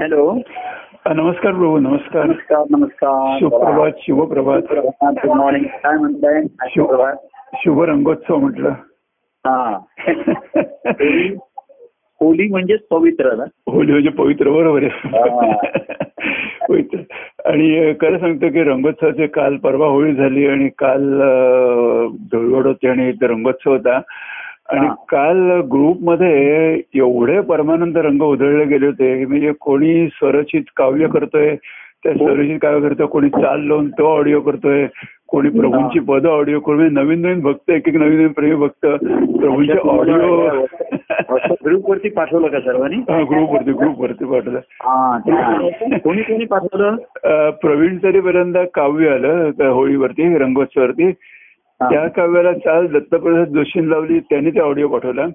Hello. नमस्कार प्रभू नमस्कार. नमस्कार नमस्कार. सुप्रभात शुभप्रभात. गुड मॉर्निंग काय म्हणताय? शुभ प्रभात शुभ रंगोत्सव म्हटलं. हा. होळी म्हणजेच पवित्र ना? होली म्हणजे पवित्र बरोबर आहे. पवित्र. आणि खरं सांगतो की रंगोत्सवाचे काल परवा होळी झाली आणि काल धुळवड होती आणि रंगोत्सव होता. आणि. काल ग्रुपमध्ये एवढे परमानंद रंग उधळले गेले होते की म्हणजे कोणी स्वरचित काव्य करतोय त्या हो. स्वरचित काव्य करतोय कोणी चाल लावून तो ऑडिओ करतोय कोणी प्रभूंची पद ऑडिओ करून म्हणजे नवीन नवीन भक्त एक एक नवीन नवीन प्रेमी भक्त प्रभूंचे ऑडिओ ग्रुप वरती पाठवलं का सर्वांनी ग्रुप वरती ग्रुप वरती पाठवलं कोणी कोणी पाठवलं प्रवीण तरी पर्यंत काव्य आलं होळीवरती रंगोत्सवावरती. त्या काव्याला चाल दत्तप्रसाद जोशींनी लावली त्यांनी ते ऑडिओ पाठवला.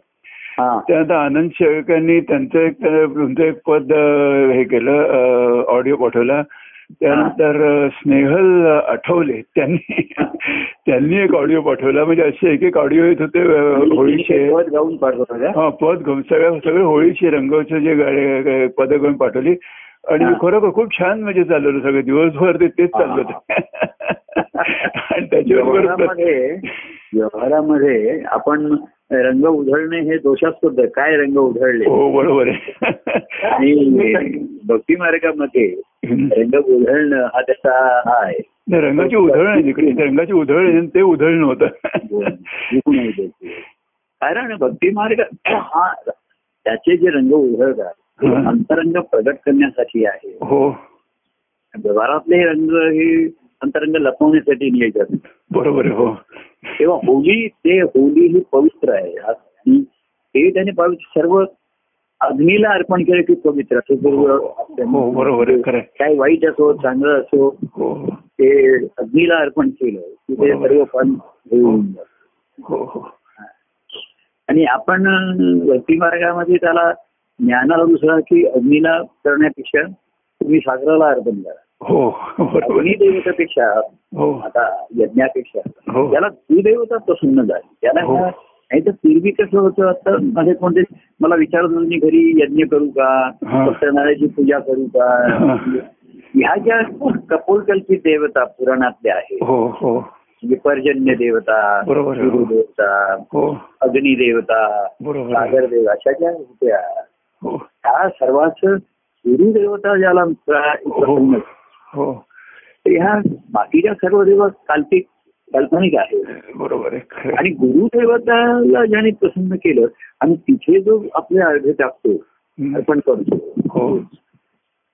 त्यानंतर आनंद शेळकांनी त्यांचं एक तुमचं एक पद हे केलं ऑडिओ पाठवला. त्यानंतर स्नेहल आठवले त्यांनी त्यांनी एक ऑडिओ पाठवला. म्हणजे असे एक एक ऑडिओ येत होते होळीचे. पद गाऊन हा पद घेऊन सगळ्या सगळे होळीचे रंगाचे जे पद घेऊन पाठवली. आणि. खरोखर खूप छान म्हणजे चाललं सगळं दिवसभर ते तेच चाललं होतं. व्यवहारामध्ये व्यवहारामध्ये आपण रंग उधळणे हे दोषास्पद. काय रंग उधळले हो बरोबर आणि भक्ती मार्गामध्ये रंग उधळणं हा त्याचा हा आहे रंगाची उधळण आहे तिकडे रंगाची उधळण ते उधळण होतं. कारण भक्ती मार्ग हा त्याचे जे रंग उधळतात. अंतरंग प्रगट करण्यासाठी आहे हो व्यवहारातले रंग हे अंतरंग लपवण्यासाठी नियोजन बरोबर हो. तेव्हा होली ते होली ही पवित्र आहे. ते त्याने पवित्र सर्व अग्नीला अर्पण केलं की पवित्र असं सर्व हो बरोबर खरं आहे. काय वाईट असो चांगलं असो हो. ते अग्नीला अर्पण केलं की ते बरोबर. सर्व फल घेऊन. हो. हो आणि आपण भक्ती मार्गामध्ये त्याला ज्ञानाला दुसरा की अग्नीला करण्यापेक्षा तुम्ही सागराला अर्पण करा. हो हो. आता यज्ञापेक्षा. त्याला सुदेवता प्रसन्न झाली. त्याला. ह्या- नाही तर पूर्वी कसं होतं आता मध्ये कोणते मला विचारत होते मी घरी यज्ञ करू का. सत्यनारायणाची पूजा करू का? ह्या ज्या कपोलकल्पित देवता पुराणातल्या आहेत हो हो. म्हणजे पर्जन्य देवता बरोबर आहे. गुरु देवता हो. अग्नी देवता बरोबर. सागर देव अशा ज्या होत्या हो. त्या सर्वांच गुरु देवता ज्याला हो तर ह्या बाकीच्या सर्व देव काल्पिक काल्पनिक आहे बरोबर आहे. आणि गुरुदेवताला ज्याने प्रसन्न केलं आणि तिथे जो आपले अर्घ टाकतो. अर्पण करतो हो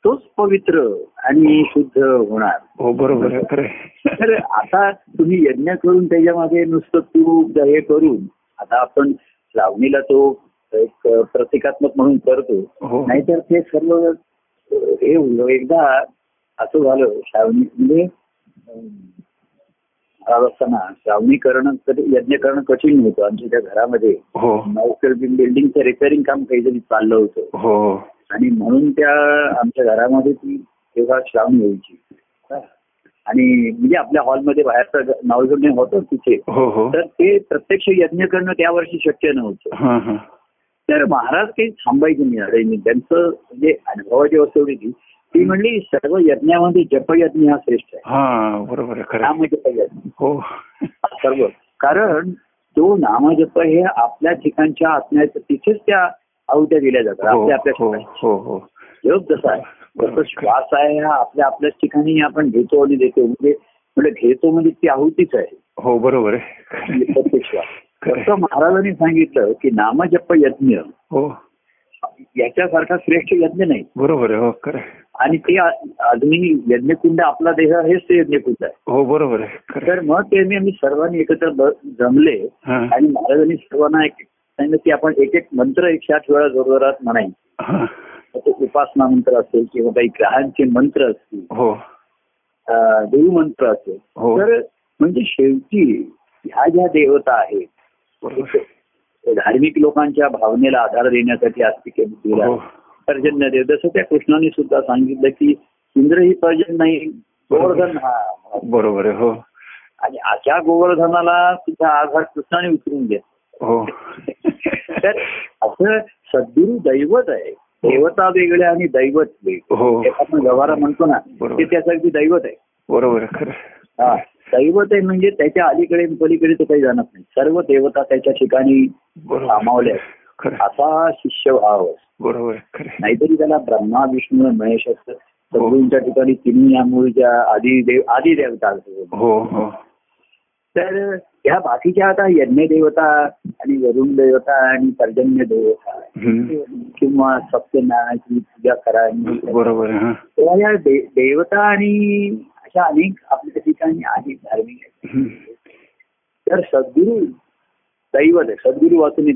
तोच पवित्र आणि शुद्ध होणार हो बरोबर. तर आता तुम्ही यज्ञ करून त्याच्यामध्ये नुसतं तूप हे करून आता आपण श्रावणीला तो एक प्रतिकात्मक म्हणून करतो हो नाहीतर ते सर्व हे. एकदा असं झालं. श्रावणी म्हणजे असताना श्रावणी करणं कधी यज्ञ करणं कठीण होतं आमच्या त्या घरामध्ये हो. बिल्डिंगचं रिपेअरिंग काम काहीतरी चाललं होतं. हो. आणि म्हणून त्या आमच्या घरामध्ये ती तेव्हा श्रावणी व्हायची आणि म्हणजे आपल्या हॉलमध्ये बाहेरचं नवजोडणे होतं तिथे. हो तर ते प्रत्यक्ष यज्ञ करणं त्या वर्षी शक्य नव्हतं. तर महाराज काही थांबायचे नाही. त्यांचं म्हणजे अनुभवाची वस्तू होती ती म्हणली सर्व यज्ञामध्ये जपयज्ञ हा श्रेष्ठ आहे. हा बरोबर. नामजपयज्ञ हो. सर्व. कारण तो नामजप हे आपल्या ठिकाणच्या आत्म्याच्या तिथेच त्या आहुत्या दिल्या जातात हो आपल्या आपल्या ठिकाणी. हो हो. योग जसा आहे श्वास आहे हा आपल्या आपल्याच ठिकाणी आपण घेतो आणि देतो. म्हणजे म्हणजे घेतो म्हणजे ती आहुतीच आहे. हो बरोबर आहे. प्रत्येक श्वास महाराजांनी सांगितलं की नामजप यज्ञ हो. याच्यासारखा श्रेष्ठ यज्ञ नाही बरोबर आहे हो खरं. आणि ते अग्नी यज्ञकुंड आपला देह हेच ते यज्ञकुंड आहे हो बरोबर आहे तर मग ते मी आम्ही सर्वांनी एकत्र जमले. आणि महाराजांनी सर्वांना एक सांगितलं की आपण एक एक मंत्र एकशे आठ वेळा जोरजोरात म्हणायचे हा. मग ते उपासना मंत्र असेल किंवा काही ग्रहांचे मंत्र असतील हो अं, देवमंत्र असेल हो. तर म्हणजे शेवटी ह्या ज्या देवता आहेत धार्मिक लोकांच्या भावनेला आधार देण्यासाठी दिला हो. पर्जन्य देव. जसं त्या कृष्णाने सुद्धा सांगितलं की इंद्र ही पर्जन नाही गोवर्धन हा. बरोबर हो. आणि त्या गोवर्धनाला सुद्धा आधार कृष्णाने उतरून घ्या हो. तर असं सद्गुरू दैवत आहे. देवता वेगळ्या आणि दैवत वेगळं. हो. हे आपण व्यवहार म्हणतो ना. ते त्यासाठी दैवत आहे. बरोबर खरं. हा. दैवत आहे म्हणजे त्याच्या अलीकडे पलीकडे तो काही जाणत नाही. सर्व देवता त्याच्या ठिकाणी बरोबर. सामावले आहेत. खरं. असा शिष्यभाव बरोबर आहे खरं नाहीतरी त्याला ब्रह्मा विष्णू महेश असतं. सद्गुरूंच्या ठिकाणी तिन्ही या मूळच्या आधी देव आधी देवता. हो हो. तर ह्या बाकीच्या आता यज्ञ देवता आणि वरुण देवता आणि पर्जन्य देवता. किंवा सत्यनारायणाची पूजा करा बरोबर हा. तेव्हा या देवता आणि अशा अनेक आपल्या ठिकाणी आहेत धार्मिक. तर सद्गुरू दैवत आहे सद्गुरू वाचून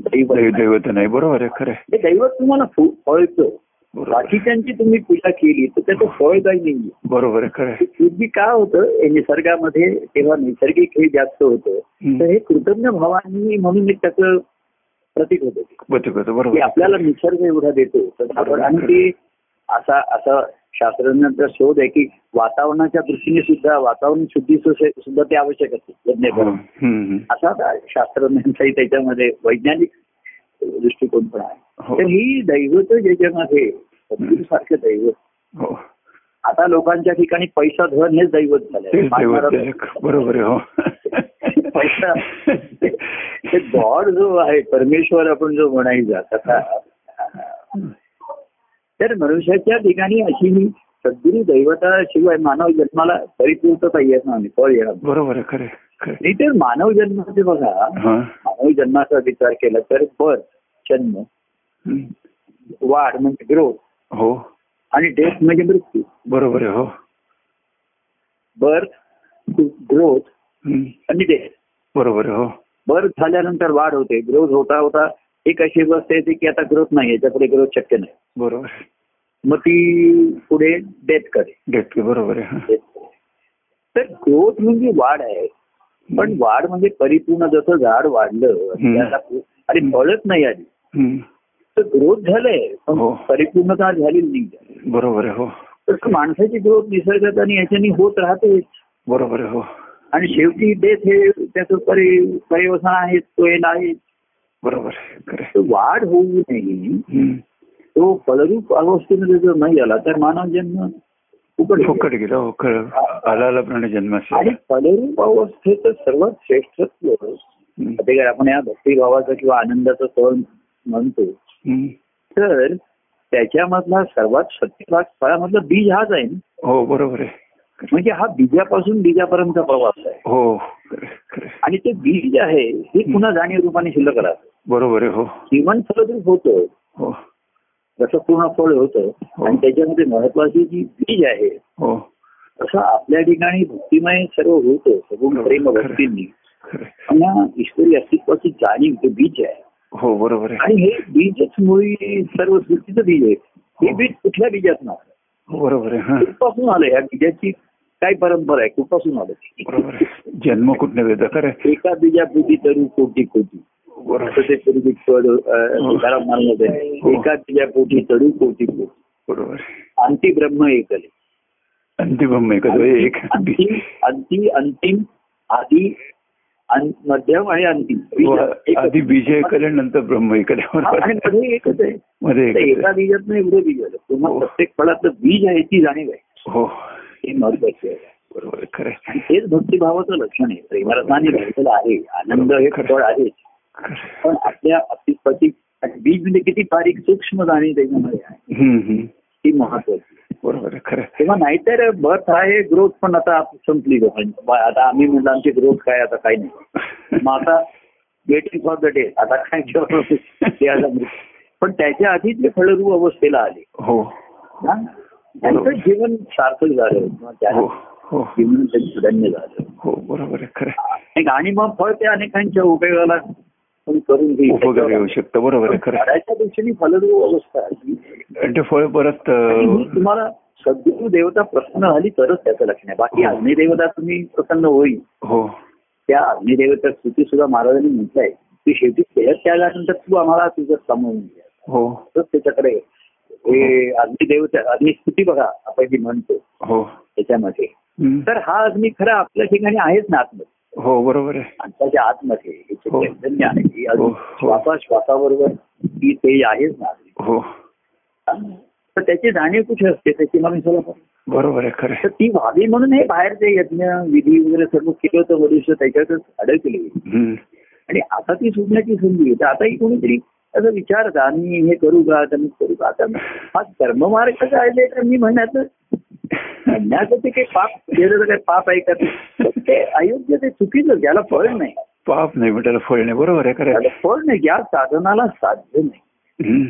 दैवत नाही बरोबर आहे खरं. हे दैवत तुम्हाला फळतं. बाकीच्यांची तुम्ही पूजा केली तर त्याचं फळ काही नाही बरोबर. पूर्वी काय होतं हे निसर्गामध्ये तेव्हा नैसर्गिक हे जास्त होतं. तर हे कृतज्ञ भावांनी म्हणून एक त्याचं प्रतीक होतं ते. बचक होतं की बरोबर. आपल्याला निसर्ग एवढा देतो आणि ते असा असा शास्त्रज्ञांचा शोध आहे की वातावरणाच्या दृष्टीने सुद्धा वातावरण शुद्धी सुद्धा ते आवश्यक असते यज्ञ हो. करणं. हम्म, हम्म. असा आता शास्त्रज्ञांचाही त्याच्यामध्ये वैज्ञानिक दृष्टिकोन पण आहे हो. तर ही दैवत ज्याच्यामध्ये सारखं दैवत हो आता लोकांच्या ठिकाणी पैसा धन हेच दैवत आहे. बरोबर हो पैसा गॉड जो आहे परमेश्वर आपण जो म्हणायचा तसा तर मनुष्याच्या ठिकाणी अशी ही सद्गुरू दैवता शिवाय मानव जन्माला परिपूर्तता येत नाही फळ येणार. बरोबर खरं तर मानव जन्माचे बघा हा. मानव जन्माचा विचार केला तर बर्थ जन्म. वाढ म्हणजे ग्रोथ. हो. आणि डेथ म्हणजे मृत्यू. बरोबर आहे हो. Birth growth. आणि डेथ. बरोबर हो. बर्थ झाल्यानंतर वाढ होते ग्रोथ होता होता एक अशी अवस्था येते की आता ग्रोथ नाही याच्यापुढे ग्रोथ शक्य नाही. बरोबर. मग ती पुढे डेथ करे डेट बरोबर आहे. तर ग्रोथ म्हणजे वाढ आहे. पण वाढ म्हणजे परिपूर्ण जसं झाड वाढलं आणि फळच नाही आली. तर ग्रोथ झालंय पण हो. परिपूर्णता झालेली नाही. बरोबर आहे हो. तर माणसाची ग्रोथ निसर्गात आणि याच्यानी होत राहते बरोबर आहे हो. आणि शेवटी डेथ हे त्याचं परि पर्यवसान आहे तो हे नाही. बरोबर वाढ होऊ नये. तो फलरूप अवस्थेमध्ये जर नाही आला तर मानव जन्म फुकट फुकट गेला हो जन्मास आणि फलरूप अवस्थेचं सर्वात श्रेष्ठत्व हम्म. ते काय आपण या भक्तिभावाचा किंवा आनंदाचा सण म्हणतो. तर त्याच्यामधला सर्वात सत्यभाग फळामधला बीज हाच आहे. हो बरोबर आहे म्हणजे हा बीजापासून बीजापर्यंतचा प्रवास आहे हो. आणि ते बीज आहे हे पुन्हा जाणीव रूपाने शिल्लक राहतं बरोबर आहे हो. जीवन फलरूप होतं हो. तसं पूर्ण फळ होतं आणि त्याच्यामध्ये महत्वाची जी बीज आहे हो. तसं आपल्या ठिकाणी भक्तिमय सर्व होतं सगुण प्रेम. भक्तींनी. या ईश्वरी अस्तित्वाची जाणीव ते बीज आहे. हो बरोबर आहे. आणि हे बीजच मुळी सर्व सृष्टीचं बीज आहे. हे बीज कुठल्या बीजात हो, बरोबर आहे हा. कुठपासून आलं या बीजाची काय परंपरा आहे? कुठपासून आलं? बरोबर जन्म कुठनं. एका बीजापोटी तरू कोटी कोटी. ते पूर्वी तुकाराम आहे. हो. एका बीजापोटी तरू कोटी कोटी बरोबर. अंती ब्रह्म एकले अंतिम एक एक अंतिम अंती अंतिम आधी मध्यम आणि अंतिम. बीज एकच. आधी बीज ऐकले नंतर ब्रह्म ऐकले हा, मध्ये एकच आहे. मध्ये एक एका बीजात नाही एवढं बीज आलं पुन्हा हो. प्रत्येक फळातलं बीज आहे ती जाणीव आहे. हो. हे महत्त्वाचे आहे. बरोबर खरं तेच भक्तिभावाचं लक्षण आहे. प्रेमरसाने भरलेलं आहे. आनंद हे फळ आहे. पण आपल्या आणि बीज म्हणजे किती बारीक सूक्ष्म जाणीव त्याच्यामध्ये आहे. ती महत्वाची बरोबर आहे खरं. तेव्हा नाहीतर बर्थ आहे ग्रोथ पण आता आप- संपली बा- आता आम्ही म्हणलं आमची ग्रोथ काय आता काही नाही. मग आता वेटिंग फॉर द डे आता काय. पण त्याच्या आधी ते फळरूप अवस्थेला आले. हो. हा? त्यांचं जीवन सार्थक झालं. किंवा हो हो. जीवन धन्य झालं. हो बरोबर आहे खरं. आणि मग फळ ते अनेकांच्या उपयोगाला करून उपकार येऊ शकतं. बरोबर. झाडाच्या दृष्टीने फलरूप अवस्था ते फळ परत ही तुम्हाला सद्गुरू देवता प्रसन्न झाली तरच त्याचं लक्षण आहे. बाकी हो. अग्निदेवता तुम्ही प्रसन्न होईल. हो. त्या अग्निदेवता स्तुती सुद्धा महाराजांनी म्हटलंय. की शेवटी देह त्यागानंतर तू आम्हाला तुझं सामावून हो. तर त्याच्याकडे हे अग्निदेवता अग्निस्तुती बघा आपण जी म्हणतो हो. त्याच्यामध्ये. तर हा अग्नी खरा आपल्या ठिकाणी आहेच ना आतमध्ये. हो बरोबर आहे. आतमध्ये हे हो. चैतन्य आहे ही हो, अजून हो. श्वासा श्वासाबरोबर ती ते आहेच ना. हो. तर त्याची जाणीव कुठे असते? त्याची माणसाला बरोबर आहे खरं तर ती व्हावी म्हणून हे बाहेरचे यज्ञ विधी वगैरे सर्व केलं होतं मनुष्य त्याच्यातच अडकले. आणि आता ती सुटण्याची संधी आहे. तर आताही कोणीतरी असं विचारत मी हे करू का तर मी करू का आता हा कर्ममार्ग आहे तर मी म्हणण्यात म्हणण्याचं ते काही पाप केलं तर काही पाप आहे का ते? अयोग्य ते चुकीचं ज्याला फळ नाही पाप नाही म्हटायला फळ नाही बरोबर आहे खरं. फळ नाही ज्या साधनाला साध्य नाही.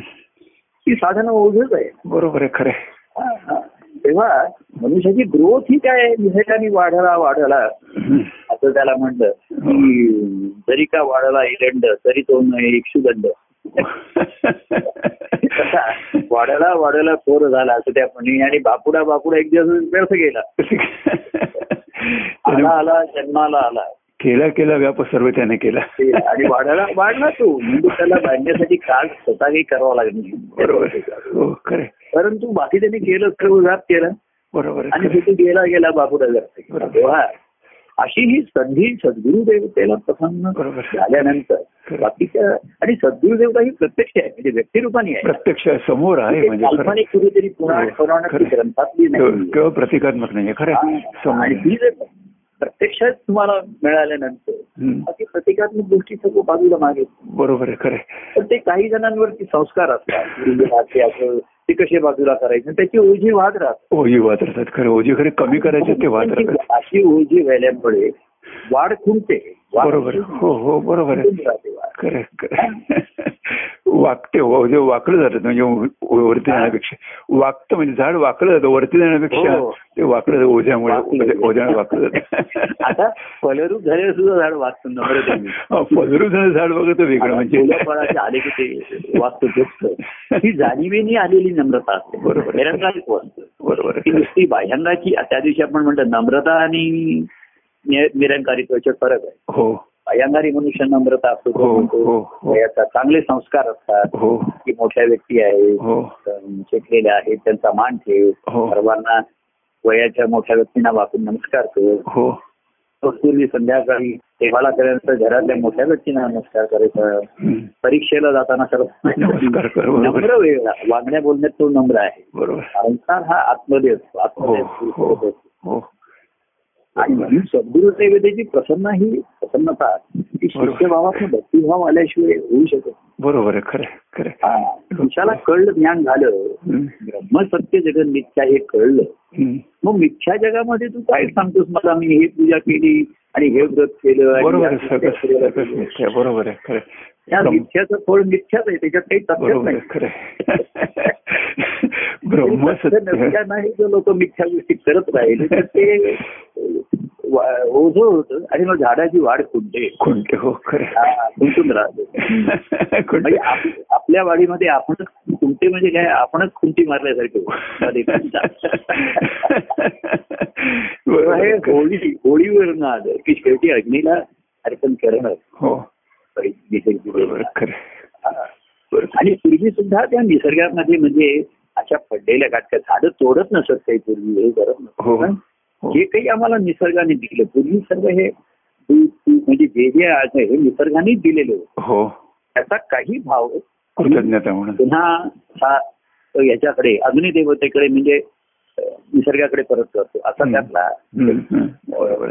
ती साधनं ओझच आहे बरोबर आहे खरं. हा, हा. तेव्हा मनुष्याची ग्रोथ ही काय निसर्गाने वाढला वाढला. असं त्याला म्हणलं की जरी का वाढला इदंड तरी तो न इक्षुदंड वाढला वाढला थोर झाला असं त्या म्हणे आणि बापुडा बापुडा एक दिवस व्यर्थ गेला आला आला जन्माला आला केला केला व्याप सर्व त्याने केला आणि वाढायला वाढला तो म्हणजे त्याला बांधण्यासाठी काळ स्वतः काही करावं लागणार बरोबर. हो खरे परंतु बाकी त्यांनी केलं सर्व व्याप केला बरोबर आणि खरं. तिथे गेला गेला बापुडा केला. बरोबर. तेव्हा अशी ही संधी सद्गुरुदेव त्याला प्रसन्न. झाल्यानंतर. बाकीच्या आणि सद्गुरुदेवता ही प्रत्यक्ष आहे म्हणजे व्यक्तिरूपाने आहे प्रत्यक्ष समोर आहे म्हणजे काल्पनिक कुठेतरी पुराण हो. ग्रंथातली नाही प्रतिकात्मक नाही खरं. हा. आणि. ती जर प्रत्यक्षात तुम्हाला मिळाल्यानंतर. बाकी प्रतिकात्मक गोष्टी सर्व बाजूला मागे बरोबर आहे खरं. पण ते काही जणांवरती संस्कार असतात असं ते कसे बाजूला करायचे? त्याची ओझी वाद राहत ओझी वाद राहतात. खरं ओझी खरे कमी करायचे ते वाद राहतात. अशी ओझी व्हायल्यामुळे वाढ खुंटते. बरोबर. आहे. हो हो बरोबर आहे. वाढ. खरं हो, जे वाकलं जातं म्हणजे वरती जाण्यापेक्षा. वागतं म्हणजे झाड वाकलं जातं वरती जाण्यापेक्षा हो. ते वाकलं जातं ओझ्यामुळे. वाकलं. ओझ्या- ओझ्याने वाकलं जातं. आता फलरूप झाले सुद्धा झाड वाचतं हा, फलरू झालं झाड बघत वेगळं म्हणजे. आले की ते वाचतं ही जाणीवेनी आलेली नम्रता असते. बरोबर. बरोबर नुसती बाह्यांगाची त्या दिवशी आपण म्हणतो नम्रता आणि नि- निरंकारित्वाचे फरक आहे. हो. बाह्यांगारी मनुष्य नम्रता असतो तो हो, हो. वयाचा चांगले संस्कार असतात. की मोठ्या व्यक्ती आहेत हो. शिकलेल्या आहेत त्यांचा मान ठेव. सर्वांना वयाच्या मोठ्या व्यक्तींना वाकून नमस्कार कर. पूर्वी संध्याकाळी देवाला केल्यानंतर घरातल्या मोठ्या व्यक्तींना नमस्कार करायचा. परीक्षेला जाताना सर्व. नम्र वेगळा वागण्या बोलण्यात तो नम्र आहे. बरोबर. संसार हा आत्मदेव असतो आत्मदेव आणि म्हणून सद्गुरुदेवतेची प्रसन्न ही प्रसन्नता ही शिष्यभावात भक्तिभाव आल्याशिवाय होऊ शकत नाही. बरोबर आहे खरं खरं. हा. पुरुषाला कळलं ज्ञान झालं हम्म. ब्रह्म सत्य जगन मिथ्या हे कळलं. मग मिथ्या जगामध्ये तू काय सांगतोस मला मी हे पूजा केली आणि हे व्रत केलं बरोबर आहे खरं. या मिथ्याचं फळ मिथ्याच आहे त्याच्यात काही तथ्यच नाही खरं आहे. ब्रह्म तथ्य सत्य नसतानाही जो लोक मिथ्या गोष्टी करत राहिले तर ते ओझ होत आणि मग झाडाची वाढ खुंटते खुंटे हो खुंटून राहते. खुंटे म्हणजे आप- आपल्या वाडीमध्ये आपणच खुंटे म्हणजे काय आपणच खुंटी मारल्यासारखे बरोबर. होळी होळीवर नाद की शेवटी अग्नीला अर्पण करणं. हो. आणि पूर्वी सुद्धा त्या निसर्गामध्ये म्हणजे अशा पडलेल्या गाठच्या झाडं तोडत नसत काही पूर्वी हे करत नसत पण हो. जे काही आम्हाला निसर्गाने दिलं. पूर्वी सर्व हे म्हणजे जे जे आहे हे निसर्गानेच दिलेलं. हो. त्याचा काही भाव कृतज्ञता म्हणून. पुन्हा हा याच्याकडे अग्नी देवतेकडे म्हणजे निसर्गाकडे परत करतो. असा. त्यातला.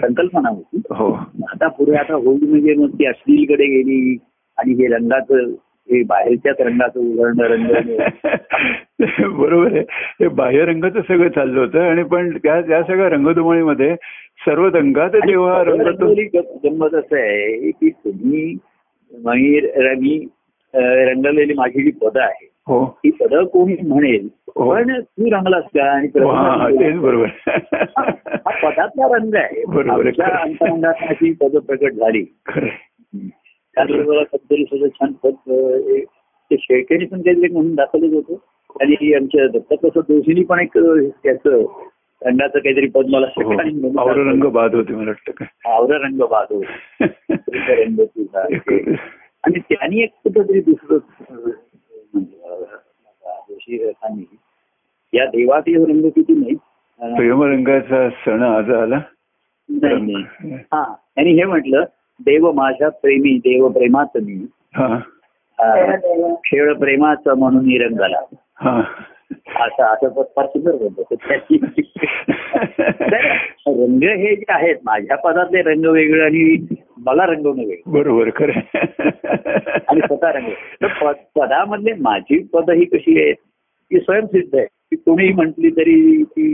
संकल्पना होती. हो. आता पुढे आता होळी म्हणजे मग ती अश्लीलकडे गेली आणि हे रंगाचं हे बाहेरच्याच रंगाचं उघडणं रंग बरोबर आहे. हे बाह्य रंगाचं सगळं चाललं होतं आणि पण त्या त्या सगळ्या रंगधुमाळीमध्ये सर्व रंगात जेव्हा रंग गंमत असं आहे की तुम्ही मी रंगलेली माझी जी पदं आहे हो. ती पदं कोणी म्हणेल हो. पण तू रंगलास का आणि हा, बरोबर. हा पदातला रंग आहे. बरोबर अंतरंगात अशी पद प्रकट झाली. त्याचबरोबर कधीतरी सुद्धा छान पद हे- ते शेळकेने पण काहीतरी म्हणून दाखवलंच होतं. आणि आमच्या दत्तप्रसाद जोशीनी पण एक त्याचं रंगाचं काहीतरी पद मला म्हणून हो दाखवलं. बाद होते मला वाटतं काय? आवरा रंग बाजू रंग तुझा एक- आणि त्यांनी एक कुठंतरी दुसरं जोशी या देवात हे रंग किती नाही. प्रेमरंगाचा सण आज आला. नाही नाही. हा आणि हे म्हटलं देव माझ्या प्रेमी देव प्रेमात मी हा. खेळ प्रेमाचा म्हणून रंगाला हा. असं असं पण फार सुंदर बोलतो. रंग हे जे आहेत माझ्या पदातले रंग वेगळे आणि मला रंगवणं वेगळं. बरोबर खरं. आणि स्वतः रंग. पदामधले माझी पद ही कशी आहेत ती स्वयंसिद्ध आहे ती कोणीही म्हटली तरी ती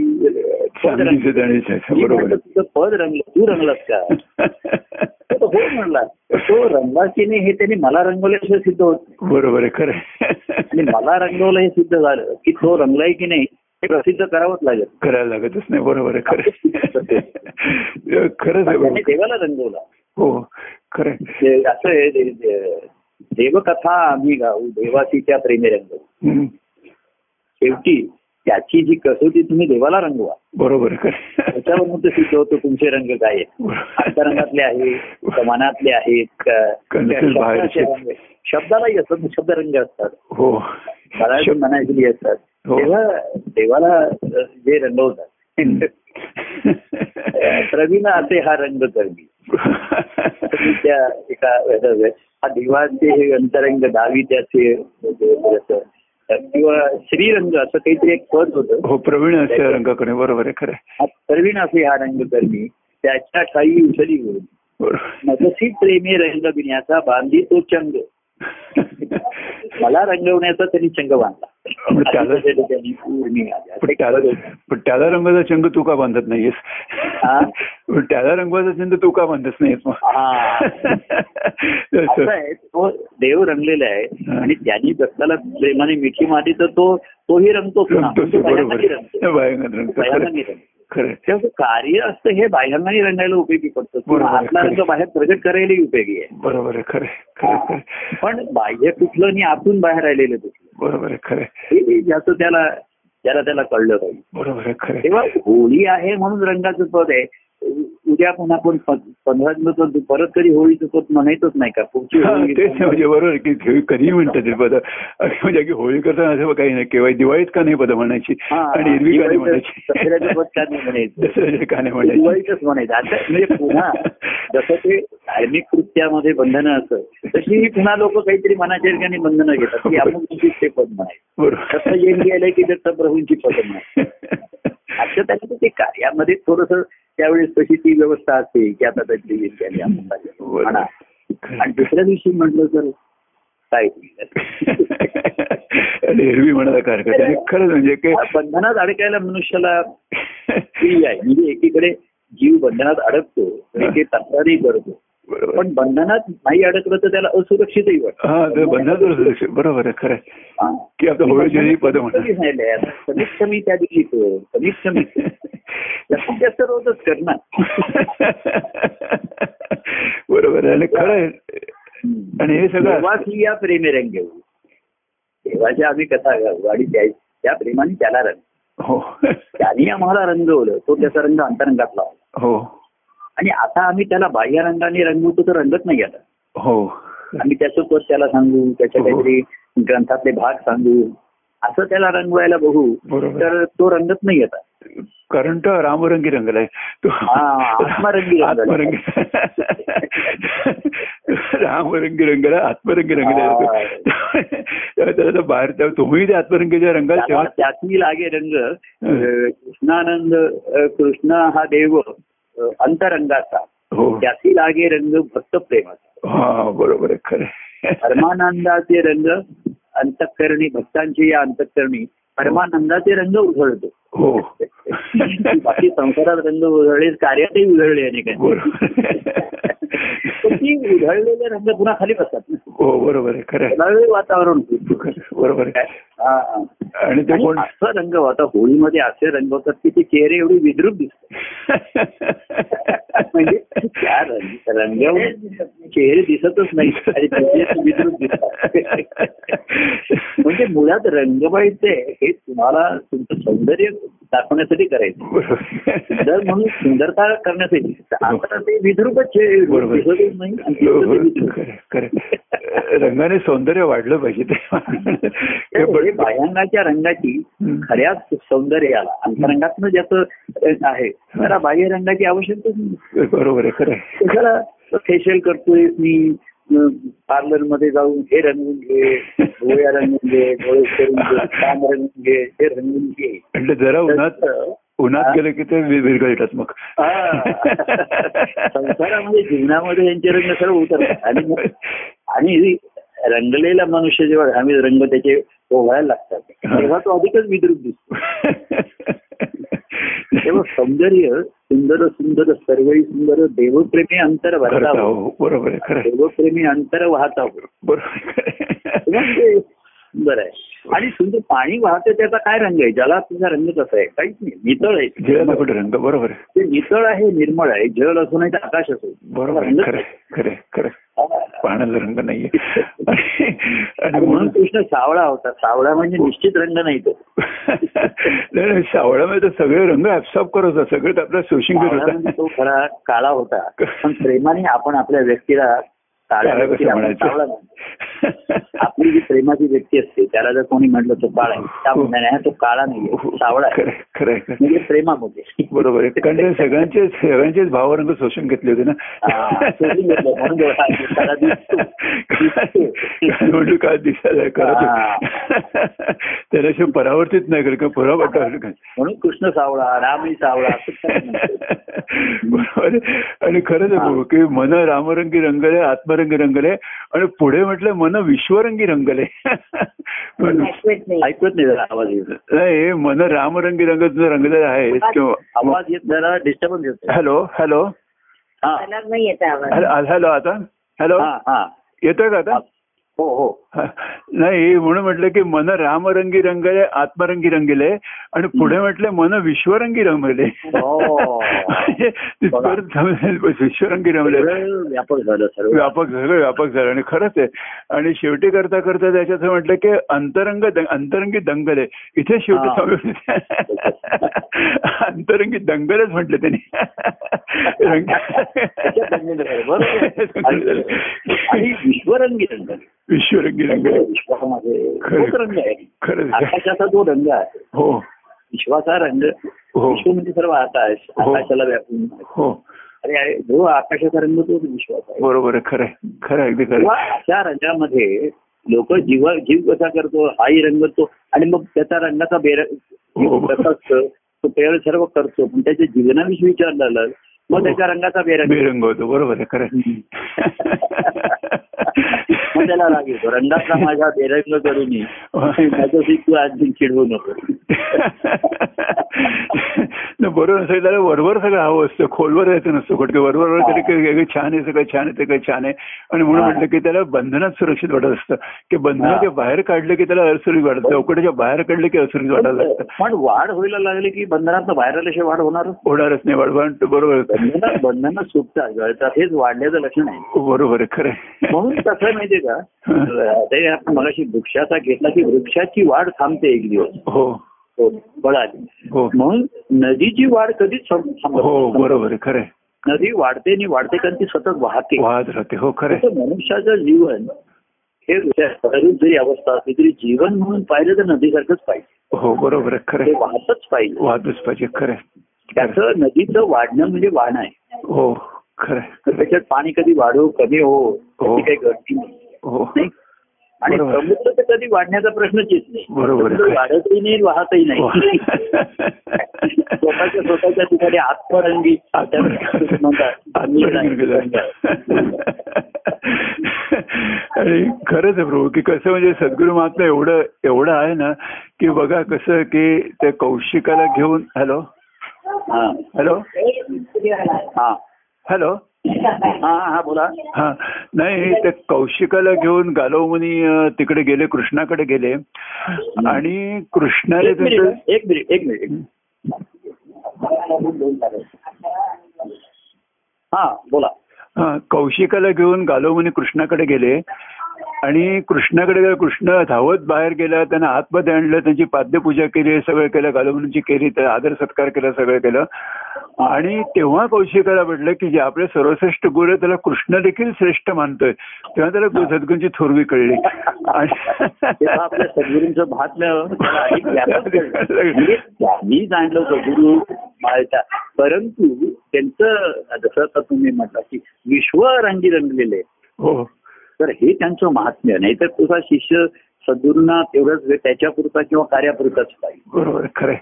पद तुझं रंगलं तू रंगलास का? हो म्हणला. तो रंगला की नाही हे त्यांनी मला रंगवल्याशिवाय सिद्ध होत. बरोबर आहे खरं आणि मला रंगवलं हे सिद्ध झालं की तो रंगलाय की नाही हे प्रसिद्ध करावंच लागेल. करायला लागतच नाही बरोबर आहे खरं खरंच. देवाला रंगवला. हो खरं आहे. ते असं आहे देवकथा आम्ही गाऊ देवासीच्या प्रेमी रंग हम्म. शेवटी त्याची जी कसोटी तुम्ही देवाला रंगवा. बरोबर आहे खरं. त्याच्यावर मग ते होतं तुमचे रंग काय. अंतरंगातले आहेत मनातले आहेत. शब्दालाही असतात शब्द रंग असतात. हो. मनातली असतात. हो. तेव्हा देवाला जे रंगवतात. प्रवीण असे हा रंग तुम्ही त्या एका हा देवाचे हे अंतरंग दावी त्याचे असं, किंवा श्रीरंग असं काहीतरी एक पद होतं. हो प्रवीण असे रंगाकडे बरोबर आहे खरं प्रवीण असे हा रंग करमी त्याच्या ठाई होईल बरोबर. नगसी प्रेमी रंग बिण्याचा बांधी तो चंग. मला रंगवण्याचा त्यांनी चंग बांधला. पण त्याला- पण रंगाचा चंग तू का बांधत नाहीयेस? हा? पण त्याला रंगाचा चंग तू का बांधत हा. आहे. तो देव रंगलेला आहे. आणि त्यांनी दत्ताला प्रेमाने मिठी मारली तर तो तोही रंगतो. रंगतो. त्याचं कार्य असतं हे बाह्यांगाने रंगायला उपयोगी पडतं. आतला. रंग बाहेर प्रगट करायलाही उपयोगी आहे. बरोबर आहे खरं खरं खरं पण बाह्य कुठलं आणि आतून बाहेर राहिलेलं कुठलं? बरोबर आहे खरं ज्याचं त्याला त्याला त्याला कळलं पाहिजे. बरोबर आहे खरं तेव्हा होळी आहे म्हणून रंगाचं पद आहे. उद्या पुन्हा आपण पंधरा दिवस परत कधी होळीचं पद म्हणायचंच नाही का? पुढची होळी तेच म्हणजे बरोबर की ते कधीही म्हणतात ते पद. म्हणजे की होळी करताना असं काही नाही केव्हा दिवाळीत का नाही पद म्हणायची? आणि एरवी का नाही म्हणायची? दसऱ्याचे का नाही म्हणायची? दिवाळीतच म्हणायचं. आता म्हणजे पुन्हा जसं ते धार्मिक कृत्यामध्ये बंधनं असत तशी पुन्हा लोक काहीतरी मनाच्या ठिकाणी बंधनं घेतात की अमुक ते पद म्हणायचं. बरोबर. दत्त आलंय की दत्त प्रभूंची पद म्हणायचं. असं त्याचं ते कार्यामध्ये थोडस त्यावेळेस तशी ती व्यवस्था असते की आता त्याची आणि दुसऱ्या दिवशी म्हटलं तर काय? होईल? आणि एरवी म्हणायला काय हरकत नाही. खरंच म्हणजे बंधनात अडकायला मनुष्याला आहे. म्हणजे एकीकडे जीव बंधनात अडकतो आणि ते तक्रारही करतो. पण बंधनात नाही अडकलं तर त्याला असुरक्षितही वाटतं. हा ते बंधाच बरोबर आहे खरं. की आता दिवशी पद कमीत कमी त्या दिवशी कमीत कमी. जास्तीत जास्त रोजच कर ना बरोबर आहे. आणि खरं आहे. आणि हे सगळं देवाची या प्रेमी रंग घेऊ देवाच्या आम्ही कथा गाऊ आणि त्या प्रेमाने त्याला रंग. हो. त्यांनी आम्हाला रंगवलं. तो त्याचा रंग अंतरंगात लावला हो. आणि आता आम्ही त्याला बाह्य रंगाने रंगवतो तर रंगत नाही आता. हो. आम्ही त्याचं पद त्याला सांगू त्याच्या हो. काहीतरी ग्रंथातले भाग सांगू असं त्याला रंगवायला बघू. तर तो रंगत नाही आता. कारण तो रामरंगी रंगलाय. तो हा, आत्मरंगी. आत्मरंगी. रामरंगी रंगला आत्मरंगी रंगला. त्याला बाहेर तुम्ही आत्मरंगीच्या रंगात त्याची लागे रंग कृष्णानंद कृष्ण हा देव अंतरंगाचा. हो. त्याची लागे रंग भक्त प्रेमाचा. हा बरोबर आहे खरं परमानंदाचे रंग अंतःकरणी भक्तांची या अंतःकरणी परमानंदाचे रंग उधळतो. हो. बाकी संसारात रंग उधळले कार्यातही उधळले अनेकांनी उधळलेले रंग पुन्हा खाली बसतात ना. हो बरोबर आहे खरं वातावरण बरोबर आहे. आणि ते कोण असं रंग आता होळीमध्ये असे रंग होतात की ते चेहरे एवढे विद्रूप दिसतात. म्हणजे त्या रंग रंगावर चेहरे दिसतच नाही आणि विद्रूप दिसतात. म्हणजे मुळात रंगबाईचे हे तुम्हाला तुमचं सौंदर्य दाखवण्यासाठी करायचं. सुंदर म्हणून सुंदरता करण्यासाठी आता ते विद्रूपच चेहरे बरोबर. दिसतच नाही हो, हो. रंगाने सौंदर्य वाढलं पाहिजे ते. बड- बाह्यांगाच्या रंगाची. खऱ्याच सौंदर्याला अंतरंगातनं ज्याचं आहे त्याला बाह्य रंगाची आवश्यकता नाही. बरोबर आहे फेशियल करतोय मी पार्लरमध्ये जाऊन हे रंगवून घे डोळ्या रंगवून घे डोळे करून घे कान रंगवून घे हे रंगवून घे. म्हटलं जरा उन्हात उन्हात गेलं की ते विरघळतात मग. संसारामध्ये जीवनामध्ये यांचे रंग सर्व उतरतात. आणि आणि रंगलेला मनुष्य जेव्हा घामी रंग त्याचे ओघायला लागतात. तेव्हा तो अधिकच विद्रुप दिसतो. तेव्हा सौंदर्य सुंदर सुंदर सर्वही सुंदर देवप्रेमी अंतर भरता आहे, हो, बरोबर. देवप्रेमी अंतर वाहता हो. बरोबर सुंदर आहे. आणि सुंदर पाणी वाहतं त्याचा काय रंग आहे? ज्याला तुझा रंग कसा आहे? काहीच नाही. नितळ आहे. रंग? बरोबर ते नितळ आहे निर्मळ आहे. जल असो नाही तर आकाश असो. बरोबर खरं खरं. पाण्याचा रंग नाहीये आणि आणि आणि म्हणून कृष्ण सावळा होता. सावळा म्हणजे निश्चित रंग नाही तो. नाही, नाही, सावळ्यामध्ये तर सगळे रंग ऍब्सॉर्ब करत होता. सगळे आपल्या शोषण करत म्हणजे होता तो खरा काळा होता. पण प्रेमाने आपण आपल्या व्यक्तीला सावळा. आपली जी प्रेमाची व्यक्ती असते त्याला जर कोणी म्हटलं तो काळा आहे त्या हो. तो काळा नाहीये सावळा आहे खरं आहे. म्हणजे प्रेमामध्ये बरोबर कारण सगळ्यांचे सगळ्यांचेच भावरंग शोषण घेतले होते हा, शोषून घेतलं. म्हणून हा काय दिसायला त्याच्याशिवाय परावर्तित नाही करत परावर्त म्हणून कृष्ण सावळा रामही सावळा. बरोबर. आणि खरंच की मन रामरंगी रंगले आत्मरंगी रंगले आणि पुढे म्हटलं मन विश्वरंगी रंगले. ऐकत नाही. आवाज येत. नाही मन रामरंगी रंग रंगलेलं आहे किंवा आवाज येत जरा डिस्टर्बन्स येतो हॅलो हॅलो. हा. हॅलो आता? हॅलो? हा हा. येतोय का आता? हो हो. नाही म्हणून म्हटलं की मन रामरंगी रंगले आत्मरंगी रंगले आणि पुढे म्हटले मन विश्वरंगी रंगले. हो. समजेल, विश्वरंगी रंगले. व्यापक झालं व्यापक सगळं व्यापक झालं. आणि खरंच आहे. आणि शेवटी करता करता त्याच्यात म्हटलं की अंतरंग अंतरंगी दंगल. आहे इथे शेवटी अंतरंगी दंगलच म्हटलं त्यांनी. विश्वरंगी रंग विश्वरंगी रंग विश्वामध्ये खरं. तोच रंग आहे. खरंच आकाशाचा जो रंग आहे. हो. विश्वाचा रंग हो. विश्व म्हणजे सर्व आकाश हो. आकाशाला व्यापून हो. आणि जो आकाशाचा रंग तोच विश्वास आहे. बरोबर आहे. खरं आहे. खरं अगदी खरं. अशा रंगामध्ये लोक जीव जीव कसा करतो हाही रंग तो. आणि मग त्याचा रंगाचा बेर हो. असतं तो सर्व करतो पण त्याच्या जीवनाविषयी विचारलं मग हो. त्याच्या रंगाचा बेरंग बेरंग होतो बरोबर आहे खरं. मग त्याला राग येतो रंगातला माझा बेरंग करून. माझं तू आज चिडवू नको. बरोबर असेल त्याला वरवर सगळं हवं असतं. खोलवर यायचं नसतं. कुठे वरवर वर तरी छान आहे सगळं छान आहे ते काही छान आहे. आणि म्हणून हा. म्हटलं की त्याला बंधनात सुरक्षित वाटत असतं. की बंधनाच्या हा. बाहेर काढलं की त्याला असुरक्षित वाटतं. चौकटीच्या बाहेर काढलं की असुरक्षित वाटायला लागतं. पण वाढ व्हायला लागली की बंधनात बाहेर आल्याशिवाय वाढ होणार? होणारच नाही. वाढवा बरोबर. बंधनात बंधनं सुटतात. हेच वाढण्याचं लक्षण आहे. बरोबर आहे. खरं. म्हणून कसं माहितीये का? ते आपण मगाशी वृक्षाचा घेतला की वृक्षाची वाढ थांबते एक दिवस. हो. हो, बळ आली हो. म्हणून नदीची वाढ कधीच हो. बरोबर खरं. नदी वाढते आणि वाढते कारण ती सतत वाहते. वाहत राहते. हो खरं मनुष्याचं जीवन हे जरी अवस्था असली तरी जीवन म्हणून पाहिलं तर नदीसारखंच पाहिजे. हो बरोबर खरं. वाहतच पाहिजे. वाहतच पाहिजे खरं. त्याचं नदीचं वाढणं म्हणजे वाहन आहे. हो खरं त्याच्यात पाणी कधी वाढो कमी हो हो. काही गळती नाही. नाही? आणि. समुद्र तर कधी वाढण्याचा प्रश्नच येत नाही. बरोबर. समुद्र वाढतही नाही वाहतही नाही. हो. स्वतःच्या स्वतःच्या ठिकाणी आत्मरंगी आणि खरंच आहे प्रभू की कसं म्हणजे सद्गुरु महात्मा एवढं एवढं आहे ना की बघा कसं की त्या कौशिकाला घेऊन हॅलो? हा. हॅलो? हा हॅलो? हा हा बोला. हा. नाही त्या कौशिकाला घेऊन गालव मुनी अं, तिकडे गेले कृष्णाकडे गेले. आणि कृष्णाने एक त्यांचं मिनिट एक मिनिट एक मिनिट. हा बोला. हा कौशिकाला घेऊन गालोमुनी कृष्णाकडे गेले. आणि कृष्णाकडे गेले कृष्ण धावत बाहेर गेला त्यांना आतमध्ये आणलं त्यांची पाद्यपूजा केली सगळं केलं गालोमुनीची केली आदर सत्कार केला सगळं केलं. आणि तेव्हा कौशिकाला म्हटलं की जे आपले सर्वश्रेष्ठ गुरु त्याला कृष्ण देखील श्रेष्ठ मानतोय. तेव्हा त्याला सद्गुरूंची थोरवी कळली. सद्गुरूंचं व्यापक कळलं. म्हणजे त्यांनी जाणलं होतं गुरु माळता परंतु त्यांचं जसं आता तुम्ही म्हटलं की विश्व रंगी रंगलेले. हो. तर हे त्यांचं महात्म्य. नाही तर तुझा शिष्य सद्गुरूंना तेवढंच त्याच्यापुरता किंवा कार्यापुरताच पाहिजे. बरोबर खरंय.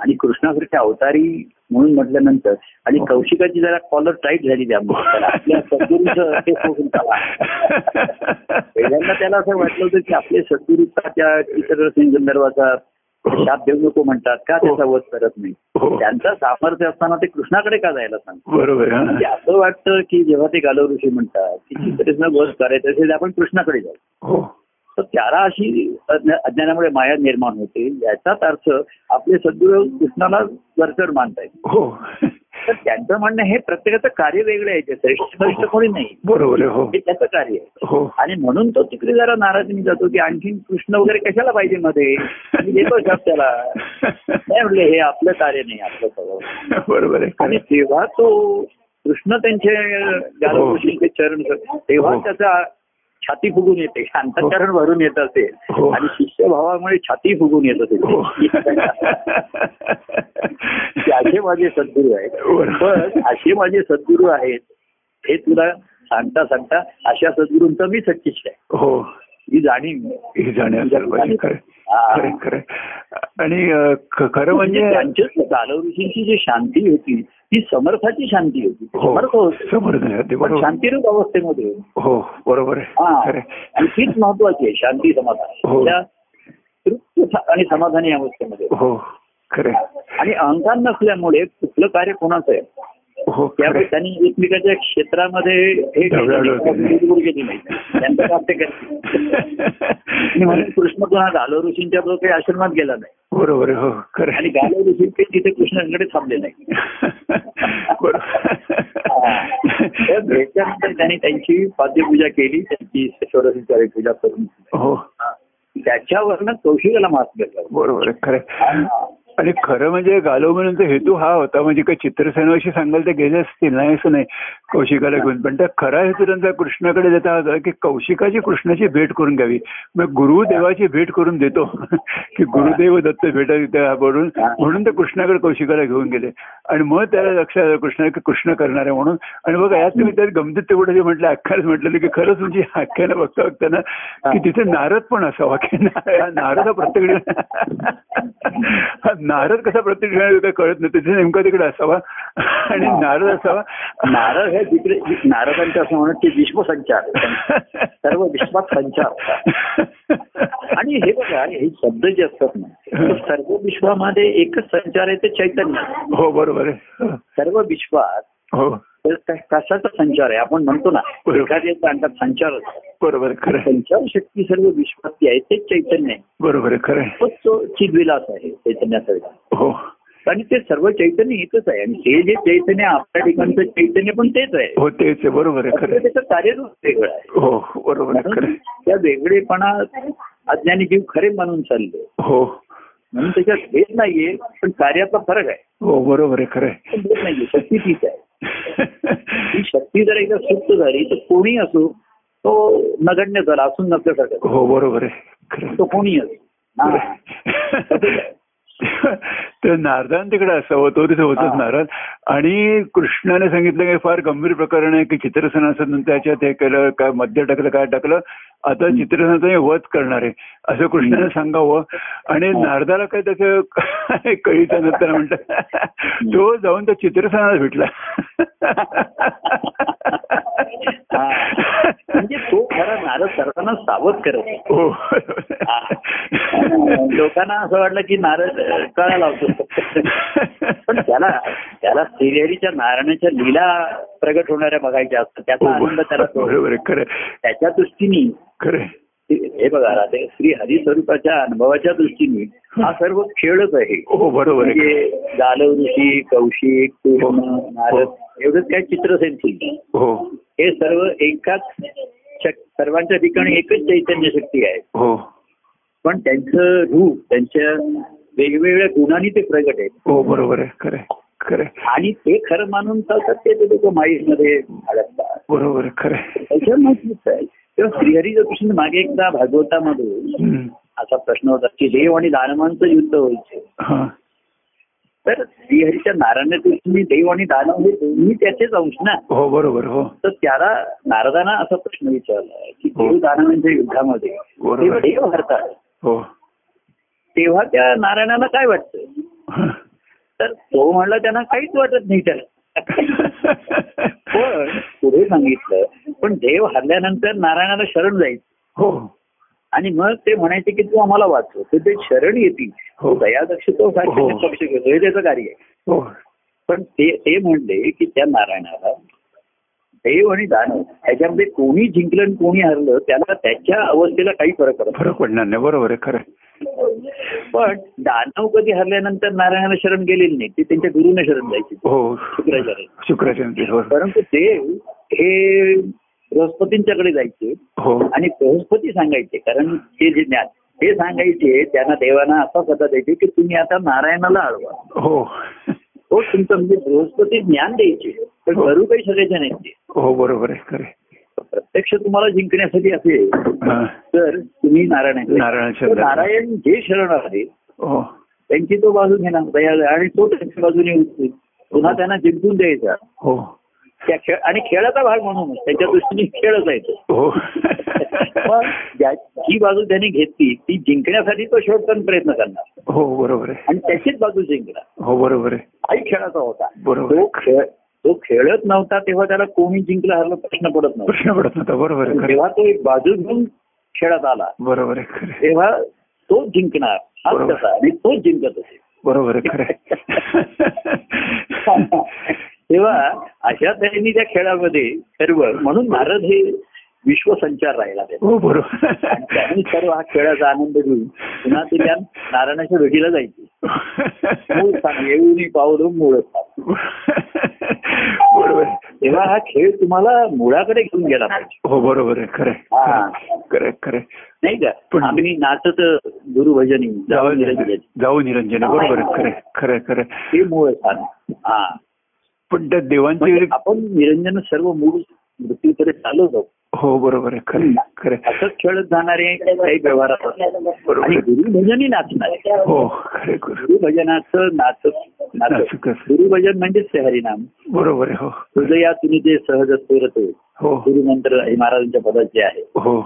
आणि कृष्णासारख्या अवतारी म्हणून म्हटल्यानंतर आणि कौशिकाची जरा कॉलर टाईट झाली त्यामुळे आपल्या सद्गुरूचं हे सोडून टाका. पहिल्यांदा त्याला असं वाटलं होतं की आपले सद्गुरूचा त्या चित्ररसिंग संदर्भाचा शाप देऊ नको म्हणतात का? त्याचा वध करत नाही. हो. त्यांचं सामर्थ्य असताना ते कृष्णाकडे का जायला सांगतात? बरोबर हा. म्हणजे असं वाटतं की जेव्हा ते गालव ऋषी म्हणतात की चित्ररत्न वध करायचं असेल आपण कृष्णाकडे जाऊ. हो. तर त्याला अशी अज्ञा- अज्ञानामुळे माया निर्माण होते. याचाच अर्थ आपले सद्गुरू कृष्णाला वरचढ मानतायत हो. तर त्यांचं म्हणणं हे प्रत्येकाचं कार्य वेगळं आहे. ते श्रेष्ठ श्रेष्ठ कोणी नाही. बरोबर हो. हे त्याचं कार्य आहे. हो. आणि म्हणून तो तिकडे जरा नाराजीने जातो की आणखी कृष्ण वगैरे कशाला पाहिजे मध्ये? देतो त्याला नाही म्हणले हे आपलं कार्य नाही आपलं सगळं. बरोबर आहे. आणि. तेव्हा तो कृष्ण त्यांचे गालकृष्णचे चरण तेव्हा हो. त्याचा छाती फुगून येते. अंतकरण भरून येत असेल हो. आणि शिष्यभावामुळे छाती फुगून येत हो. असेल की असे माझे सद्गुरू आहेत. पण असे माझे सद्गुरू आहेत हे तुला सांगता सांगता अशा सद्गुरूंचा मी सच्चिष्ट आहे. हो. ही जाणीव हे जाणे असायला पाहिजे खरं हा. खरं खरं. आणि खरं म्हणजे म्हणजे त्यांच्या ऋषींची जी शांती होती ती समर्थाची शांती होती. हो समर्थ होते. पण शांतिरूप अवस्थेमध्ये हो बरोबर आहे. हा आणि तीच महत्वाची आहे शांती समाधान. हो. तृप्त आणि समाधानी अवस्थेमध्ये. हो खरं. आणि अहंकार नसल्यामुळे कुठलं कार्य कोणाचं आहे? हो त्यामुळे आहे. त्यांनी एकमेकाच्या क्षेत्रामध्ये हे केली. नाही त्यांचं आणि म्हणून कृष्ण पुन्हा गालो ऋषींच्या बरोबर काही आश्रमात गेला नाही. बरोबर हो आणि. गालो ऋषी काही तिथे कृष्णाकडे थांबले नाही. त्यांनी त्यांची पाद्यपूजा केली त्यांची षोडशीचारी पूजा करून. हो. त्याच्यावरनं कौशिकाला मात घेतला बरोबर खरं. आणि खरं म्हणजे गालोबनचा हेतू हा होता म्हणजे काही चित्रसेनाशी सांगायला ते गेले असतील नाही असं नाही कौशिकाला घेऊन. पण त्या खरा हेतू त्यांचा कृष्णाकडे देता होता की कौशिकाची कृष्णाची भेट करून घ्यावी. मग गुरुदेवाची भेट करून देतो. की गुरुदेव दत्त भेटा तिथे म्हणून ते कृष्णाकडे कौशिकाला घेऊन गेले. आणि मग त्याला लक्षात आलं कृष्णा की कृष्ण करणार आहे म्हणून. आणि बघा यात तुम्ही त्यात गमतीत तेवढं जे म्हटलं अख्ख्याच म्हटलं की खरंच म्हणजे तुमची आख्यानं बघता बघताना की तिथे नारद पण असावा की नारद प्रत्येक नारद कसा प्रत्येक ठिकाणी काही कळत नाही. तिथे नेमका तिकडे असावा. आणि नारद असावा. नारद हे तिकडे नारदांचं असं म्हणत की विश्वसंचार. सर्व विश्वात संचार. आणि हे बघा हे शब्द जे असतात ना सर्व विश्वामध्ये एकच संचार आहे ते चैतन्य. हो बरोबर आहे. सर्व विश्वात हो. कशाचा संचार आहे आपण म्हणतो ना बरोबर. एखाद्या सांगतात संचार असतो. बरोबर खरं. संचार शक्ती सर्व विश्वात आहे तेच चैतन्य आहे बरोबर आहे खरं. तोच तो चिदविलास आहे चैतन्याचा हो आणि ते सर्व चैतन्य एकच आहे आणि हे जे चैतन्य आपल्या ठिकाणचं चैतन्य पण तेच आहे हो तेच आहे बरोबर आहे. त्याचं कार्यरूप वेगळं आहे हो बरोबर आहे खरं आहे. त्या वेगळेपणा अज्ञानी जीव खरे मानून चालले हो म्हणून त्याच्यात भेद नाहीये पण कार्याचा फरक आहे हो बरोबर आहे खरं भेद नाहीये शक्ती तीच आहे ही शक्ती जर एकदा सुप्त झाली तर कोणी असो तो नगण्य झाला असून नसल्यासारखं हो बरोबर आहे. तो कोणी असो. तर नारदान तिकडे असावं तो तिथे होतच. नारद आणि कृष्णाने सांगितलं की फार गंभीर प्रकरण आहे की चित्रसेनाचं त्याच्यात हे केलं काय मध्य टाकलं काय टाकलं आता चित्रसेनाचं हे वध करणार आहे. असं कृष्णाने सांगावं. आणि. नारदाला काय त्याचं कळीचं नंतर म्हणतात. तो जाऊन त्या चित्रसेनाला भेटला. म्हणजे तो खरा नारद सर्वांना सावध करत. हो. लोकांना असं वाटलं की नारद कळा लावतो. पण त्याला त्याला श्रीहरीच्या नारायणाच्या लीला प्रगट होणाऱ्या बघायच्या असतात. त्याचा आनंद त्याला हो, खरं आहे. त्याच्या दृष्टीने खरं आहे. हे बघा राधे श्री हरी स्वरूपाच्या अनुभवाच्या दृष्टीने हा सर्व खेळच आहे. हो बरोबर आहे. म्हणजे गालव ऋषी कौशिक पूर्ण नारद एवढंच काय चित्रसेन हो. हे सर्व एकाच सर्वांच्या ठिकाणी एकच चैतन्य शक्ती आहे. हो. पण त्यांचं रूप त्यांच्या वेगवेगळ्या गुणांनी ते प्रगट आहेत हो बरोबर आहे. खरं आहे. खरं आणि ते खरं मानून चालतात ते ते लोक माईमध्ये अडकतात. बरोबर आहे, खरं आहे. आहे तेव्हा श्रीहरीचं कृष्ण मागे एकदा भागवतामध्ये. असा प्रश्न होता की देव आणि दानवांचं युद्ध व्हायचं. हा. तर श्रीहरीच्या नारायण कृष्ण देव आणि दानव हे दोन्ही त्याचेच अंश ना? हो बरोबर हो. तर त्याला नारदाना असा प्रश्न विचारला की हो. देव दानवांच्या युद्धामध्ये देव हरतात. हो. तेव्हा त्या नारायणाला काय वाटतं. तर तो म्हणला त्यांना काहीच वाटत नाही त्याला. पण पुढे सांगितलं पण देव हरल्यानंतर नारायणाला शरण जाईल हो. आणि मग ते म्हणायचे की तू आम्हाला वाचव. तर ते शरण येतील. हो. तो दयादक्ष तो हो. साक्षात पक्ष घेतो. हे त्याचं कार्य आहे. हो. पण ते ते म्हणले की त्या नारायणाला देव आणि दानव ह्याच्यामध्ये कोणी जिंकलं आणि कोणी हरलं त्याला त्याच्या अवस्थेला काही फरक पडत. फरक पडणार नाही. बरोबर आहे खरं. पण दानव कधी हरल्यानंतर नारायणाला शरण गेलेले नाही ते त्यांच्या गुरुने शरण जायचे. हो शुक्राचार्य. शुक्राचार्य हो. परंतु देव हे बृहस्पतींच्याकडे जायचे हो. आणि बृहस्पती सांगायचे कारण हे जे ज्ञान ते सांगायचे त्यांना देवाना असा पद्धत द्यायचे की तुम्ही आता नारायणाला अडवा हो. तो तुमचं म्हणजे बृहस्पती ज्ञान द्यायचे पण हो. करू काही सगळ्याचे नाही हो बरोबर आहे खरं. प्रत्यक्ष तुम्हाला जिंकण्यासाठी असेल हा. तर तुम्ही नारायण शरणात. नारायण जे शरण आहे हो. त्यांची तो बाजू घेणार आणि तो त्यांच्या बाजूने पुन्हा त्यांना जिंकून द्यायचा. हो. त्या खेळ आणि खेळाचा भाग म्हणून त्याच्या दृष्टीने खेळच आहे हो. जी बाजू त्यांनी घेतली ती जिंकण्यासाठी तो शेवटपर्यंत प्रयत्न करणार. हो बरोबर आहे. आणि त्याचीच बाजू जिंकणार. हो बरोबर आहे. हाही खेळाचा होता. बरोबर. तो खेळ तो खेळत नव्हता तेव्हा त्याला कोणी जिंकलं हरलं प्रश्न पडत नव्हता. प्रश्न पडत नव्हता. बरोबर जेव्हा तो एक बाजू घेऊन खेळत आला. बरोबर आहे. तेव्हा तो जिंकणार. आणि तोच जिंकत असेल बरोबर. तेव्हा अशा तऱ्हेने त्या खेळामध्ये सर्व म्हणून नारद हे विश्वसंचार राहिला हो बरोबर. त्याने सर्व हा खेळाचा आनंद घेऊन पुन्हा ते त्या नारायणाच्या भेटीला जायचे. येऊन पावलं मूळ बरोबर. तेव्हा हा खेळ तुम्हाला मुळाकडे घेऊन गेला पाहिजे. हो बरोबर आहे. खरं. हा. खरं खरं. नाही का? पण- आम्ही नाचत गुरुभजनी जाऊ निरंजन. जाऊ निरंजन. बरोबर खरं खरं खरं. हे मूळ स्थान. हा. पण त्या देवांची म्हणजे आपण निरंजन सर्व मूळ मृत्यूकडे चालू जाऊ हो बरोबर आहे. खरं खरं आहे. असंच खेळत जाणारे काही व्यवहार. आणि गुरुभजनही नाचणारे हो खरे गुरु गुरुभजनाचं नाचत नाचत. गुरुभजन म्हणजेच ते हरिनाम बरोबर आहे हो. हृदयातून ते सहज स्फुरत हो. गुरुमंत्र हे महाराजांच्या पदाचे आहे. हो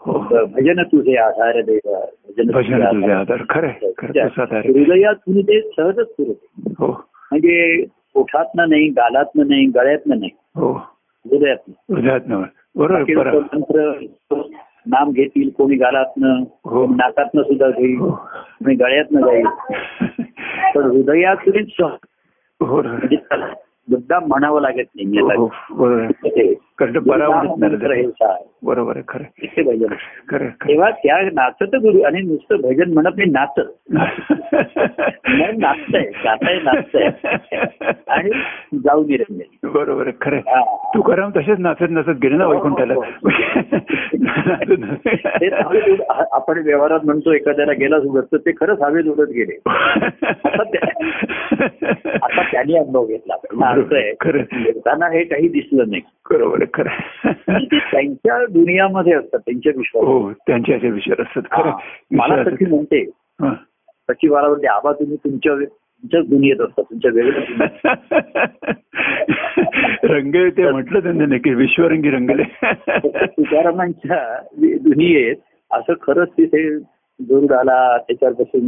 हो. भजन तुझे आधार देव. भजन भजन तुझे आधार. खरं तुझा आहे. हृदयातून ते सहजच स्फुरत हो. म्हणजे ओठातनं नाही गालातनं नाही गळ्यातनं नाही. हो. हृदयात बरोबर मंत्र नाम घेतील कोणी गालातनं हो. कोणी नाकातनं सुद्धा घेईल हो. कोणी गळ्यातनं जाईल. पण हृदयातूनच सह- हो म्हणजे मुद्दाम म्हणावं लागत नाही हो, याला. बरोबर कारण हे आहे. खरं खरं खरं तेव्हा त्या नाचत गुरु आणि नुसतं भजन म्हणत नाही नाचत. नाही नाचतंय गाताय नाचतंय. आणि जाऊ निरंजन बरोबर आहे खरं. हा. तू कराम तसेच नाचत नाचत गेले ना वैकुंठाला हो, हवेत उड- आ- आपण व्यवहारात म्हणतो एखाद्याला गेला सुद्धा तर ते खरंच हवेत उडत गेले. आता त्या- आता त्यांनी अनुभव घेतला. नाचतंय. खरं त्यांना हे काही दिसलं नाही. बरोबर खरं ते त्यांच्या दुनियामध्ये असतात त्यांच्या विश्वास हो त्यांच्या याच्या विषयावर असतात. खरं मला सखी म्हणते हं. सखी मला म्हणते आबा तुम्ही तुमच्या तुमच्याच दुनियेत असतात तुमच्या वेगळ्या दुनियेत रंग ते म्हटलं त्यांनी नक्की विश्वरंगी रंगले तुकारामांच्या दुनियेत असं खरंच तिथे गरुड आला त्याच्यापासून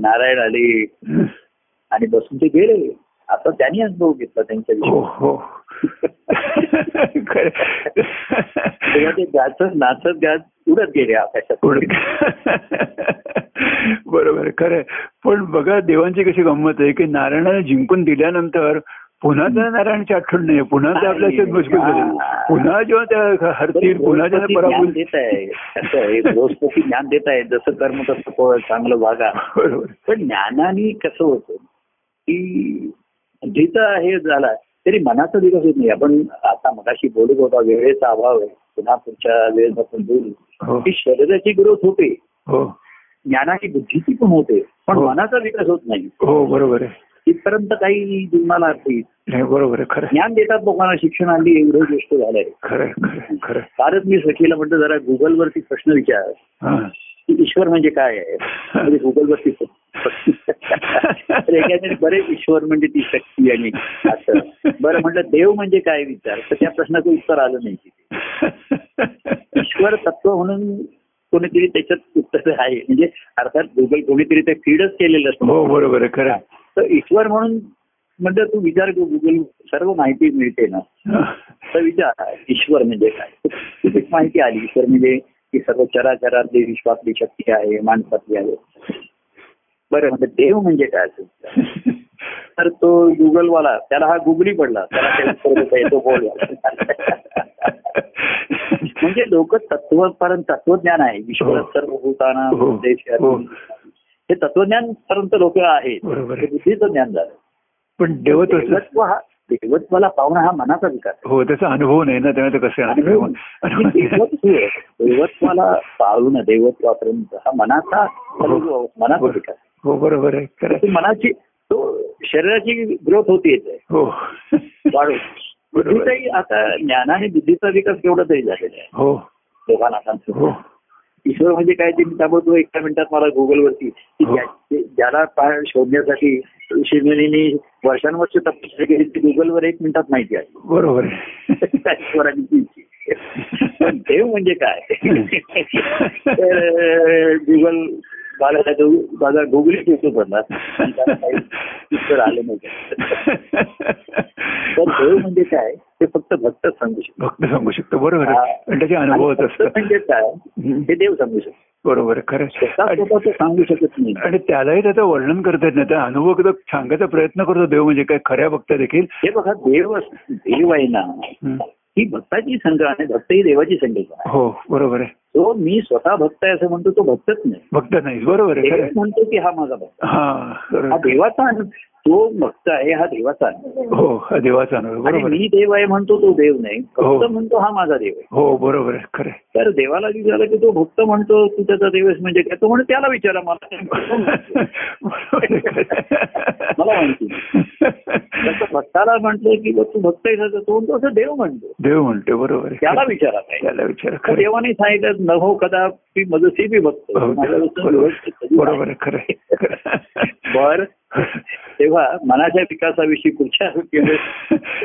नारायण आले आणि बसून ते गेले. असं त्यांनी अनुभव घेतला त्यांच्या हो विषयात हो. ते गाचत नाचत गात उडत गेले आकाशात. बरोबर खरं. पण बघा देवांची कशी गंमत आहे की नारायणाला जिंकून दिल्यानंतर पुन्हा त्या नारायणाची आठवण नाही पुन्हा ते आपल्या मुश्किल झाले. पुन्हा जेव्हा त्या हरतील पुन्हा ज्ञान पराभूत देत आहे बृहस्पती ज्ञान देत आहे जसं कर्म तसं चांगलं वागा. बरोबर. पण ज्ञानाने कसं होतं की जिथं हे झाला. तरी मनाचा विकास होत नाही. आपण आता मगाशी बोलत होता वेळेचा अभाव आहे. पुन्हा पुढच्या वेळेस आपण बोलू. हो. की शरीराची ग्रोथ होते. हो. ज्ञानाची बुद्धीची पण होते. पण हो. मनाचा विकास होत नाही. हो बरोबर आहे. तिथपर्यंत काही तुम्हाला अर्थ. येईल बरोबर आहे. खरं. ज्ञान देतात लोकांना शिक्षण हल्ली एवढं गोष्ट झालंय खरं. फारच मी सखीला म्हटलं जरा गुगलवरती प्रश्न विचार. हा. की ईश्वर म्हणजे काय आहे? म्हणजे गुगलवरती एखाद्याने बरेच ईश्वर म्हणजे ती शक्ती आणि असं. बरं म्हटलं देव म्हणजे काय विचार? तर त्या प्रश्नाचं उत्तर आलं नाही तिथे. ईश्वर तत्व म्हणून कोणीतरी त्याच्यात उत्तर आहे. म्हणजे अर्थात गुगल कोणीतरी ते फीडच केलेलं असतं. हो बरोबर खरं. तर ईश्वर म्हणून म्हणजे तू विचार कर गुगल सर्व माहिती मिळते ना. तर विचार ईश्वर म्हणजे काय? खूप माहिती आली. ईश्वर म्हणजे की सर्व चराचरातली विश्वातली शक्ती आहे माणसातली आहे. बरं म्हणजे देव म्हणजे काय असेल तर तो गुगलवाला त्याला हा गुगली पडला त्याला ते बोल म्हणजे लोक तत्वपर्यंत तत्वज्ञान आहे ईश्वर हो. सर्व भूताना हो. हो. हे तत्वज्ञान पर्यंत लोक आहेत. बुद्धीचं ज्ञान झालं पण देवत्व देवत्व हा देवत्वाला पाहणं हा मनाचा विकार. हो त्याचा अनुभव नाही ना त्यामुळे कसं येणार? देवत्व देवत्वाला पाळून देवत्वापर्यंत हा मनाचा. मनाचा विकास हो बरोबर आहे. खरं मनाची तो शरीराची ग्रोथ होती येते हो. बुद्धीचाही आता ज्ञानाने बुद्धीचा विकास केवढा तरी झालेला आहे. हो. दोघांना सांगतो हो. ईश्वर म्हणजे काय ते त्यामुळे तो एका मिनिटात मला गुगलवरती हो. ज्या- ज्याला पाय शोधण्यासाठी शिवनेनी वर्षानुवर्ष तपस्या केली ती गुगलवर एक मिनिटात माहिती आहे. बरोबर ईश्वराची. पण देव म्हणजे काय? तर गुगल माझा गुगली पडला उत्तर आलं नाही. तर देव म्हणजे काय? ते फक्त भक्त सांगू शकतो भक्त सांगू शकतो. बरोबर. आहे. आणि त्याचे अनुभवच भक्त असतात. म्हणजे काय. हे देव सांगू शकतो बरोबर खरं. सांगू शकत नाही. आणि त्यालाही त्याचं वर्णन करता येत नाही. त्या अनुभव सांगायचा प्रयत्न करतो देव म्हणजे काय? खऱ्या भक्त देखील. हे बघा देव देव आहे ना. ही भक्ताची संख्या आणि भक्त ही देवाची संकल्पना आहे. हो बरोबर आहे. तो मी स्वतः भक्त आहे असं म्हणतो तो भक्तच नाही भक्त नाही बरोबर आहे आहे. म्हणतो की हा माझा भक्त हा हा. देवाचा तो भक्त आहे हा देवाचा. हो हा देवाचा आहे. मी देव आहे म्हणतो तो देव नाही हो. भक्त म्हणतो हा माझा देव आहे हो बरोबर आहे खरं आहे. तर देवाला विचारलं की तो भक्त म्हणतो तू त्याचा देव आहेस म्हणजे काय तो म्हणतो त्याला विचारा मला आहे, आहे. मला माहिती भक्ताला म्हटलं की तू भक्त असं तो म्हणतो असं देव म्हणतो देव म्हणतो बरोबर आहे त्याला विचारा काय त्याला विचार आहे. देवाने सांगितलं न हो कदापि मजसी बी भक्त हो, बरोबर. बर. तेव्हा मनाच्या विकासाविषयी पुढच्या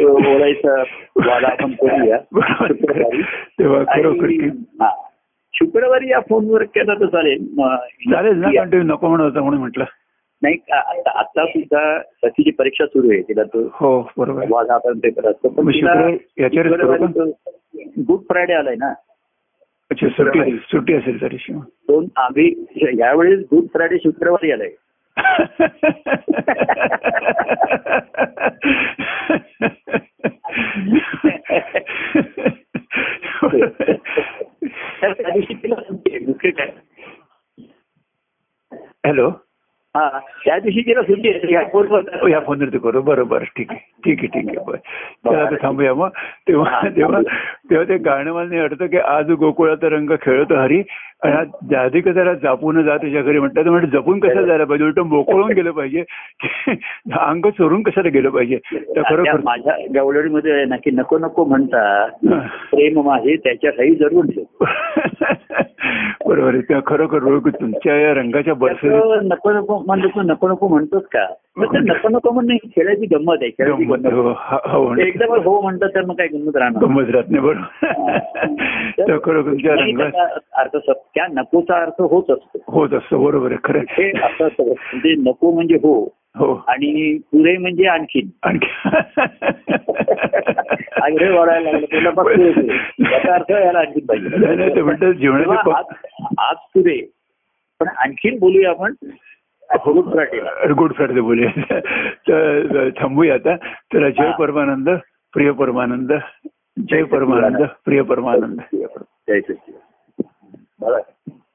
बोलायचं वाद आपण करूया. तेव्हा. शुक्रवारी या फोनवर केला तर चालेल. म, चालेल नको म्हणत होता म्हणून म्हटलं. नाही आता सुद्धा सखीची परीक्षा सुरू आहे तिला तो हो बरोबर. वाद आपण पेपर असतो. पण गुड फ्रायडे आलाय ना. अच्छा सुट्टी सुट्टी असेल तरी दोन आम्ही यावेळेस गुड फ्रायडे शुक्रवारी आलाय. त्या दिवशी तिला काय हॅलो? हा त्या दिवशी तिला सुट्टी आहे या फोनवर. या फोनवरती करू. बरं बरं ठीक आहे. ठीक आहे ठीक आहे. बरं. थांबूया मग. तेव्हा तेव्हा तेव्हा ते गाणं मला नाही की आज गोकुळाचा रंग खेळतो हरी आणि जाधिक जरा जापून जा तुझ्या घरी म्हणतात म्हणजे जपून कशाला जायला पाहिजे? उलट मोकळून गेलं पाहिजे. अंग चोरून कशाला गेलं पाहिजे? तर खरोखर माझ्या ना की नको नको म्हणता. प्रेम माझे त्याच्या काही जरूर बरोबर आहे. खरोखर तुमच्या या रंगाच्या त्याचं नको नको म्हणतो तू नको नको म्हणतोस का? तर नको नको म्हणणं खेळाची गंमत आहे. खेळाची गंमत गंमत. हो हा- हो. एकदम हो म्हणतात तर मग काय गंमत राहणार? गंमत राहत नाही. बरोबर. तुमच्या अर्थ त्या नकोचा अर्थ होच असतो. होत असतं बरोबर आहे खरं. हे असं असतं. म्हणजे नको म्हणजे हो. हो. आणि पुरे म्हणजे आणखीन आणखी. आग्रह वाढायला लागलं. तुला बघ. याचा अर्थ याला आणखीन नाही, नाही, ते म्हणतात पाहिजे जीवनाचे आज पुरे. पण आणखीन बोलूया आपण गुड फ्रायडेला. गुड फ्रायडे बोलूया. तर थांबूया आता. तर जय हा. परमानंद प्रिय परमानंद जय परमानंद प्रिय परमानंद. जय बरं